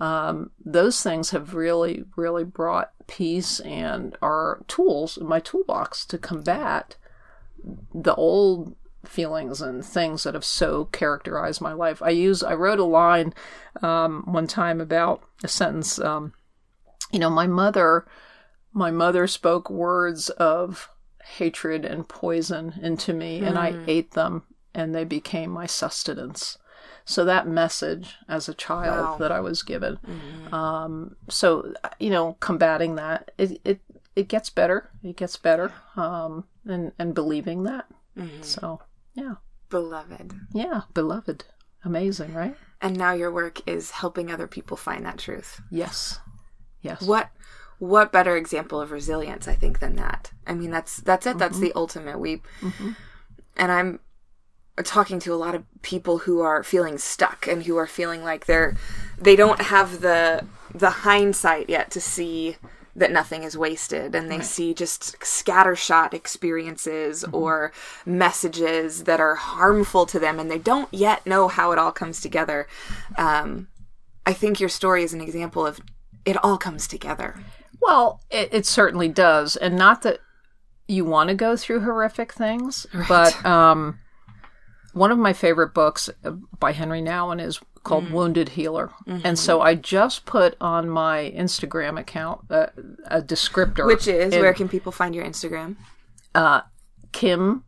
Um, those things have really, really brought peace and are tools in my toolbox to combat the old feelings and things that have so characterized my life. I use I wrote a line um, one time about a sentence. Um, you know, my mother, my mother spoke words of hatred and poison into me, and I ate them, and they became my sustenance. So that message as a child Wow. that I was given. Um, so you know, combating that it it it gets better. It gets better. Um, and and believing that. So yeah, Beloved. yeah, beloved, amazing, right? And now your work is helping other people find that truth. Yes, yes. What what better example of resilience I think than that? I mean that's that's it. That's mm-hmm. the ultimate. We mm-hmm. and I'm talking to a lot of people who are feeling stuck and who are feeling like they're they don't have the the hindsight yet to see that nothing is wasted. And they see just scattershot experiences mm-hmm. or messages that are harmful to them and they don't yet know how it all comes together. Um, i think your story is an example of it all comes together Well, it, it certainly does, and not that you want to go through horrific things, but um, one of my favorite books uh, by Henri Nouwen is called Mm. Wounded Healer, Mm-hmm. and so I just put on my Instagram account uh, a descriptor, which is in, where can people find your instagram uh, Kim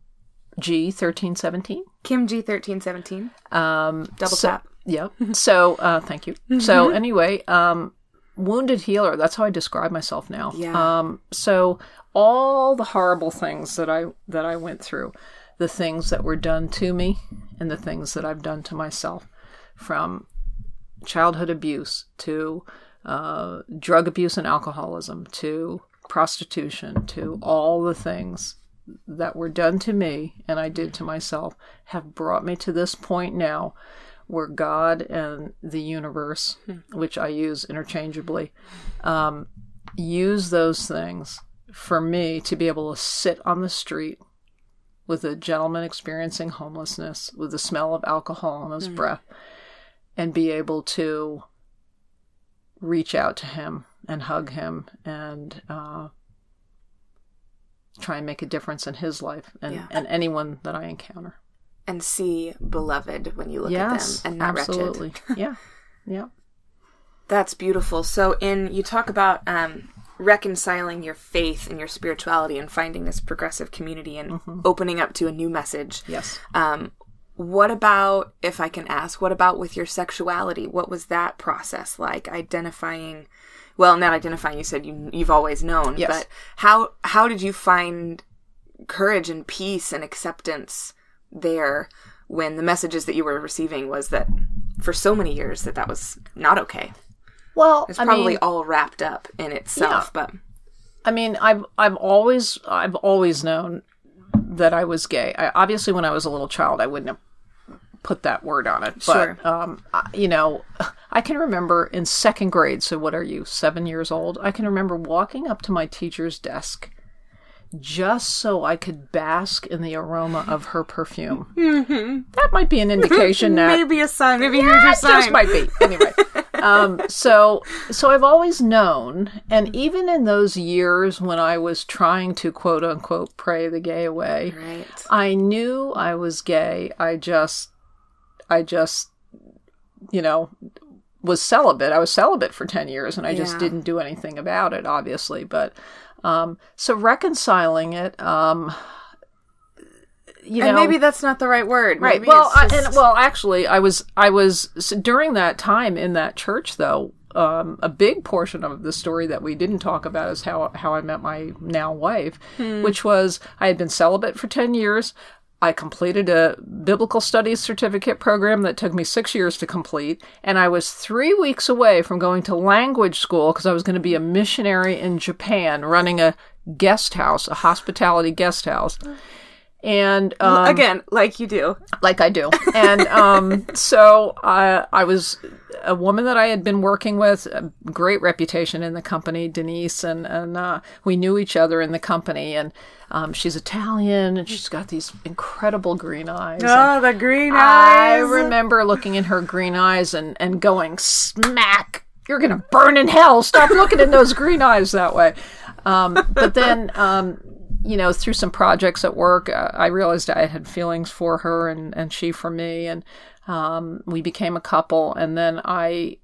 G thirteen seventeen. kim g1317 Um, double so- tap Yep. So, uh, thank you. So, [LAUGHS] anyway, um, wounded healer. That's how I describe myself now. Yeah. Um, so all the horrible things that I that I went through, the things that were done to me, and the things that I've done to myself, from childhood abuse to uh, drug abuse and alcoholism to prostitution to all the things that were done to me and I did to myself have brought me to this point now where God and the universe, which I use interchangeably, um, use those things for me to be able to sit on the street with a gentleman experiencing homelessness, with the smell of alcohol in his breath, and be able to reach out to him and hug him and uh, try and make a difference in his life and, Yeah. and anyone that I encounter. And see beloved when you look yes, at them and not absolutely. wretched [LAUGHS] yeah, yeah. That's beautiful. So, in you talk about um, reconciling your faith and your spirituality and finding this progressive community and opening up to a new message. Yes. Um, what about, if I can ask, what about with your sexuality? What was that process like? Identifying, well, not identifying. You said you you've always known, Yes. but how how did you find courage and peace and acceptance there when the messages that you were receiving was that for so many years that that was not okay. Well, It's I probably mean, all wrapped up in itself, but I mean, I've I've always I've always known that I was gay. I, obviously, when I was a little child, I wouldn't have put that word on it. But Sure. um, I, you know, I can remember in second grade. So what are you, seven years old? I can remember walking up to my teacher's desk just so I could bask in the aroma of her perfume. That might be an [LAUGHS] indication that maybe a sign. Maybe here's your it just might be. Anyway. [LAUGHS] Um, so so i've always known and even in those years when i was trying to quote unquote pray the gay away Right. i knew i was gay. I just i just you know was celibate. I was celibate for 10 years and i just didn't do anything about it obviously but um, so reconciling it um, you And know maybe that's not the right word. Right. Maybe well, it's I, and well, actually, I was I was s- during that time in that church though. Um, a big portion of the story that we didn't talk about is how how I met my now wife, Hmm. which was I had been celibate for ten years. I completed a biblical studies certificate program that took me six years to complete, and I was three weeks away from going to language school because I was going to be a missionary in Japan, running a guest house, a hospitality guest house. And um, again, like you do. like I do. And um, so I, I was a woman that I had been working with, a great reputation in the company, Denise, and and uh, we knew each other in the company. And um, she's Italian, and she's got these incredible green eyes. And Oh, the green eyes! I remember looking in her green eyes and and going smack. You're gonna burn in hell. Stop looking in those green eyes that way. Um, but then um, you know, through some projects at work, uh, I realized I had feelings for her and, and she for me. And um, we became a couple. And then I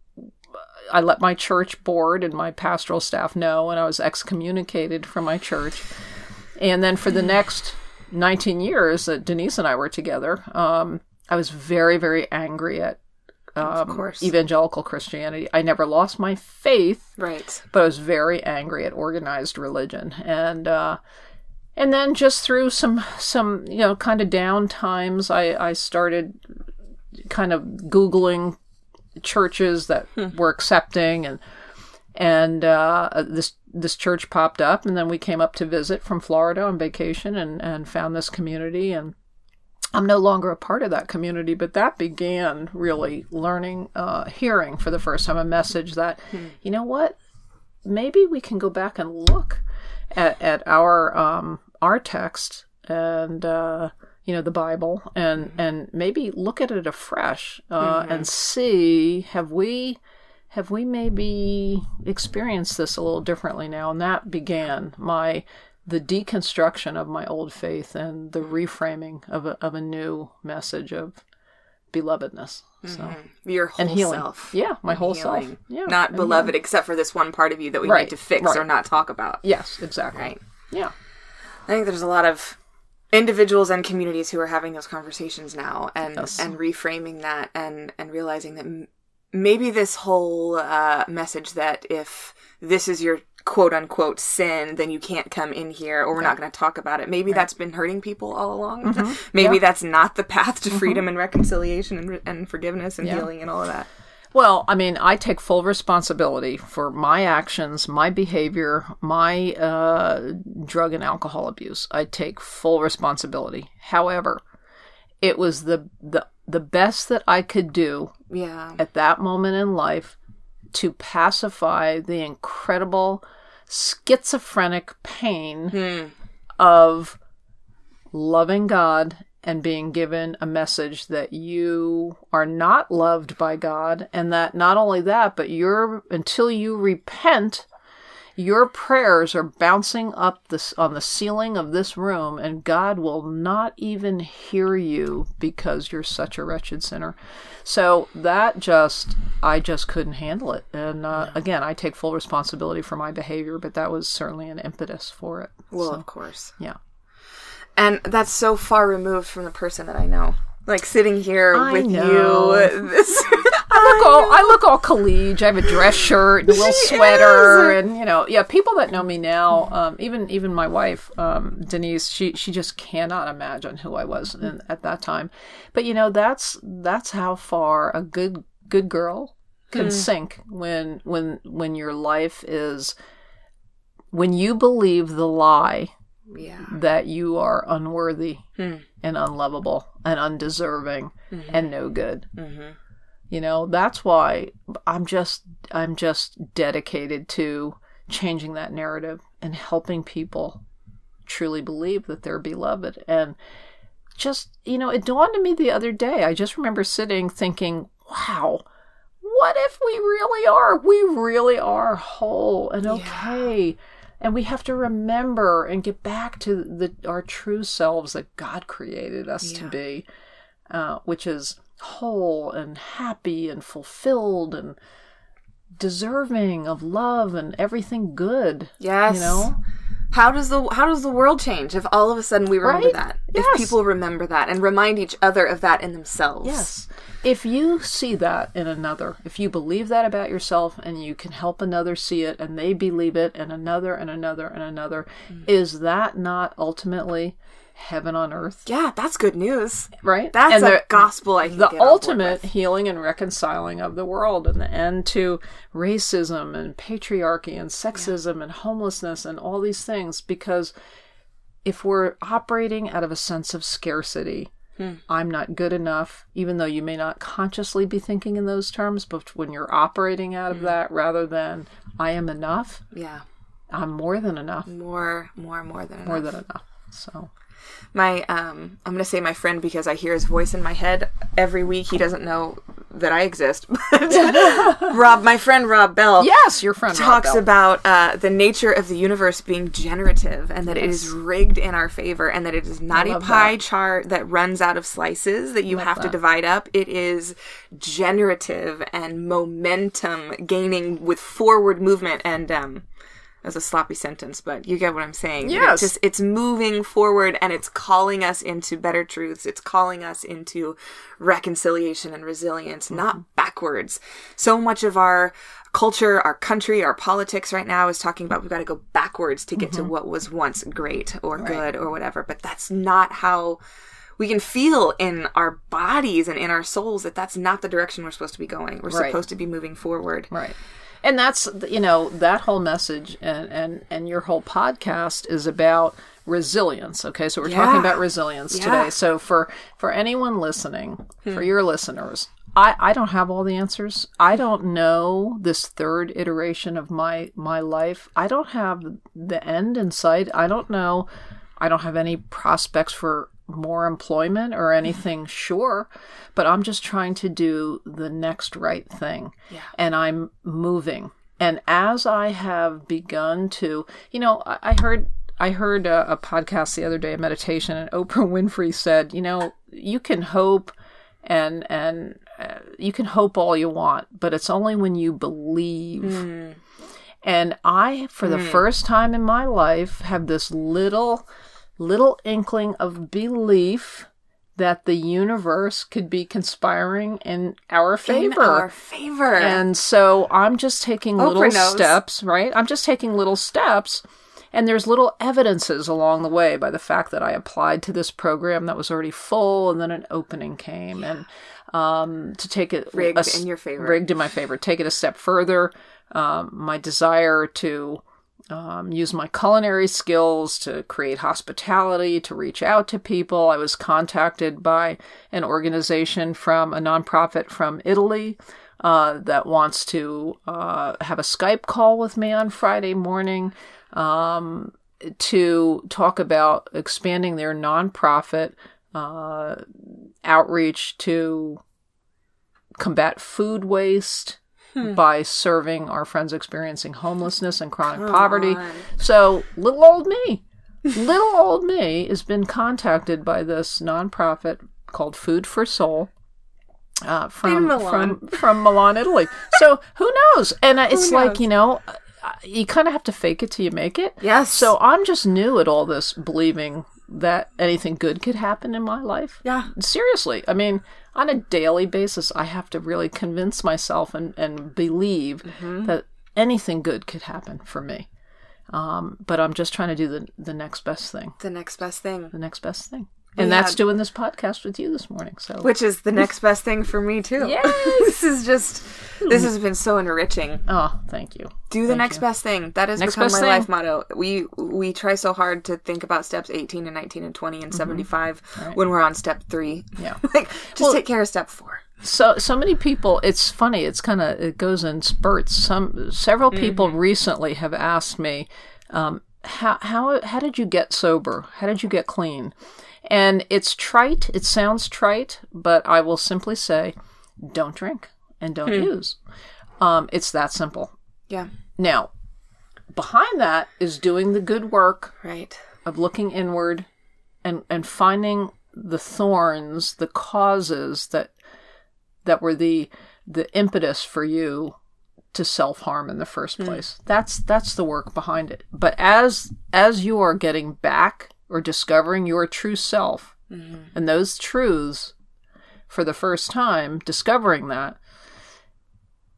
I let my church board and my pastoral staff know, and I was excommunicated from my church. And then for the next 19 years that Denise and I were together, um, I was very, very angry at um, course. evangelical Christianity. I never lost my faith, Right. but I was very angry at organized religion. And uh, and then just through some some you know kind of down times, I I started kind of googling churches that were accepting and and uh, this this church popped up and then we came up to visit from Florida on vacation and and found this community and I'm no longer a part of that community, but that began really learning, uh, hearing for the first time a message that, you know what, maybe we can go back and look at, at our um, our text and uh, you know the Bible and mm-hmm. and maybe look at it afresh uh, mm-hmm. and see have we have we maybe experienced this a little differently now? And that began my the deconstruction of my old faith and the mm-hmm. reframing of a, of a new message of belovedness so. Your whole and healing. self. yeah my And whole self. yeah Not beloved except for this one part of you that we Right, need to fix right. or not talk about. yes exactly. Right. yeah. I think there's a lot of individuals and communities who are having those conversations now and Yes. and reframing that and and realizing that m- maybe this whole uh, message that if this is your quote unquote sin then you can't come in here or we're not going to talk about it. Maybe that's been hurting people all along. Mm-hmm. maybe that's not the path to freedom and reconciliation and, and forgiveness and Yeah. healing and all of that Well, I mean, I take full responsibility for my actions, my behavior, my uh, drug and alcohol abuse. I take full responsibility. However, it was the the the best that I could do yeah at that moment in life to pacify the incredible schizophrenic pain of loving God and being given a message that you are not loved by God and that not only that but you're until you repent your prayers are bouncing up this on the ceiling of this room and God will not even hear you because you're such a wretched sinner. So that just I just couldn't handle it. And uh, again, I take full responsibility for my behavior, but that was certainly an impetus for it. well So, of course yeah. And that's so far removed from the person that I know. Like sitting here I with know. you, this [LAUGHS] I look all I look all collegiate. I have a dress shirt and a [LAUGHS] little She sweater, is. and you know, yeah. People that know me now, um, even even my wife um, Denise, she she just cannot imagine who I was in, at that time. But you know, that's that's how far a good good girl can sink when when when your life is when you believe the lie Yeah. that you are unworthy Hmm. and unlovable and undeserving Mm-hmm. and no good. You know, that's why I'm just I'm just dedicated to changing that narrative and helping people truly believe that they're beloved and just you know it dawned on me the other day i just remember sitting thinking wow what if we really are we really are whole and okay and we have to remember and get back to the our true selves that god created us to be uh, which is whole and happy and fulfilled and deserving of love and everything good Yes. you know How does the how does the world change if all of a sudden we remember Right? that? Yes. If people remember that and remind each other of that in themselves. Yes. If you see that in another, if you believe that about yourself and you can help another see it and they believe it and another and another and another, mm. is that not ultimately heaven on earth? Yeah, that's good news. Right? That's And a the- gospel I the ultimate healing and reconciling of the world and the end to racism and patriarchy and sexism and homelessness and all these things because if we're operating out of a sense of scarcity Hmm. i'm not good enough even though you may not consciously be thinking in those terms but when you're operating out Hmm. of that rather than i am enough Yeah. i'm more than enough More more more than enough. more than enough so my um I'm gonna say my friend because I hear his voice in my head every week. He doesn't know that I exist. [LAUGHS] But Rob my friend Rob Bell yes your friend talks about uh, the nature of the universe being generative and that it is rigged in our favor and that it is not a pie that. chart that runs out of slices that you have to that. divide up. It is generative and momentum gaining with forward movement and um was a sloppy sentence, but you get what I'm saying. Yes. It's just it's moving forward and it's calling us into better truths. It's calling us into reconciliation and resilience, not mm-hmm. backwards. So much of our culture, our country, our politics right now is talking about we've got to go backwards to get to mm-hmm. what was once great or good or whatever. But that's not how we can feel in our bodies and in our souls that that's not the direction we're supposed to be going. We're Right. supposed to be moving forward. Right. And that's you know that whole message and and and your whole podcast is about resilience. Okay, so we're talking about resilience Yeah. today. So for for anyone listening, for hmm. your listeners, I I don't have all the answers. I don't know this third iteration of my my life. I don't have the end in sight. I don't know. I don't have any prospects for more employment or anything [LAUGHS] sure, but I'm just trying to do the next right thing. Yeah. And I'm moving. And as I have begun to, you know, I, I heard I heard a, a podcast the other day, a meditation, and [LAUGHS] Oprah Winfrey said, you know, you can hope and and uh, you can hope all you want, but it's only when you believe. And I, for the first time in my life, have this little, little inkling of belief that the universe could be conspiring in our favor. In our favor. And so I'm just taking little knows. steps, right? I'm just taking little steps. And there's little evidences along the way by the fact that I applied to this program that was already full and then an opening came. And um, to take it Rigged a in your favor. Rigged in my favor. Take it a step further. Um, my desire to um, use my culinary skills to create hospitality, to reach out to people. I was contacted by an organization from a nonprofit from Italy uh, that wants to uh, have a Skype call with me on Friday morning um, to talk about expanding their nonprofit uh, outreach to combat food waste by serving our friends experiencing homelessness and chronic poverty. on. So, little old me, little old me has been contacted by this nonprofit called Food for Soul. Uh, from Milan. from from Milan, Italy. So who knows? And uh, it's like you know, you kind of have to fake it till you make it. Yes. So I'm just new at all this, believing that anything good could happen in my life. Yeah. Seriously. I mean, on a daily basis, I have to really convince myself and, and believe that anything good could happen for me. Um, but I'm just trying to do the, the next best thing. The next best thing. The next best thing. And that's doing this podcast with you this morning. So Which is the next best thing for me too. [LAUGHS] this is just hmm. this has been so enriching. Oh, thank you. Do the next best thing. That has Next become my thing. life motto. We we try so hard to think about steps 18 and 19 and 20 and mm-hmm. 75 when we're on step 3. Yeah. [LAUGHS] like just take care of step 4. So so many people. It's funny. It's kind of it goes in spurts. Some several mm-hmm. people recently have asked me, um, how how how did you get sober? How did you get clean? And it's trite. It sounds trite, but I will simply say, don't drink and don't use. Um, it's that simple. Yeah. Now, behind that is doing the good work Right. of looking inward and and finding the thorns, the causes that that were the the impetus for you to self-harm in the first place. That's that's the work behind it. But as as you are getting back or discovering your true self and those truths for the first time, discovering that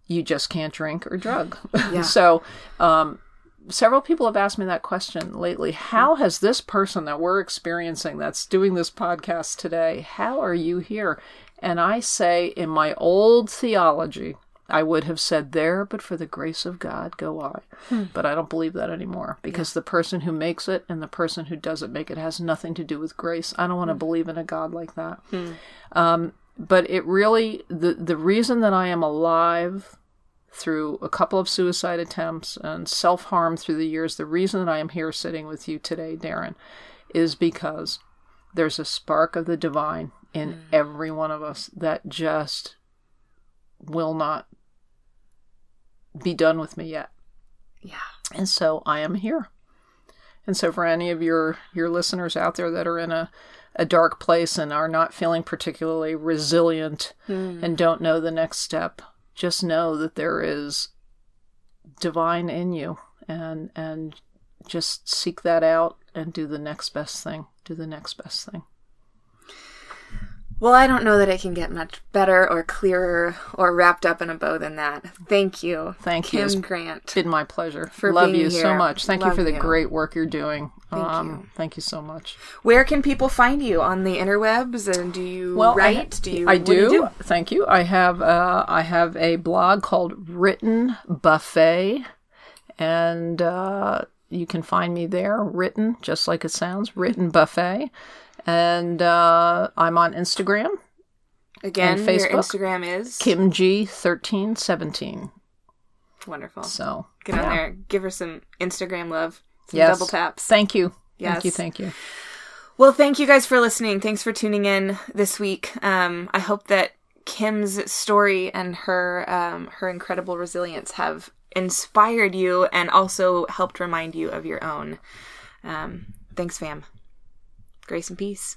you just can't drink or drug. [LAUGHS] so um, several people have asked me that question lately. How has this person that we're experiencing that's doing this podcast today, how are you here? And I say, in my old theology, I would have said, There, but for the grace of God, go I. Hmm. But I don't believe that anymore because the person who makes it and the person who doesn't make it has nothing to do with grace. I don't want to hmm. believe in a God like that. Hmm. Um, but it really, the, the reason that I am alive through a couple of suicide attempts and self harm through the years, the reason that I am here sitting with you today, Darren, is because there's a spark of the divine in every one of us that just will not be done with me yet. Yeah. And so I am here. And so for any of your your listeners out there that are in a a dark place and are not feeling particularly resilient hmm. and don't know the next step, just know that there is divine in you and and just seek that out and do the next best thing. Do the next best thing. Well, I don't know that it can get much better or clearer or wrapped up in a bow than that. Thank you. Thank you. Kim It's Grant. been my pleasure. For Love you so much. Thank Love you for the you. great work you're doing. Thank um, you. Thank you so much. Where can people find you on the interwebs? And do you Well, write? ha- do you? I do. do. you Thank you. I have uh, I have a blog called Written Buffet, and uh, you can find me there. Written, just like it sounds, Written Buffet, and uh, I'm on Instagram, Again, and your Facebook. Instagram is Kim G thirteen seventeen. wonderful. So Get on there. Give her some Instagram love. Some Yes. double taps. Thank you. Yes. Thank you. Thank you. Well, thank you guys for listening. Thanks for tuning in this week. Um, I hope that Kim's story and her um, her incredible resilience have inspired you and also helped remind you of your own. Um, thanks, fam. Grace and peace.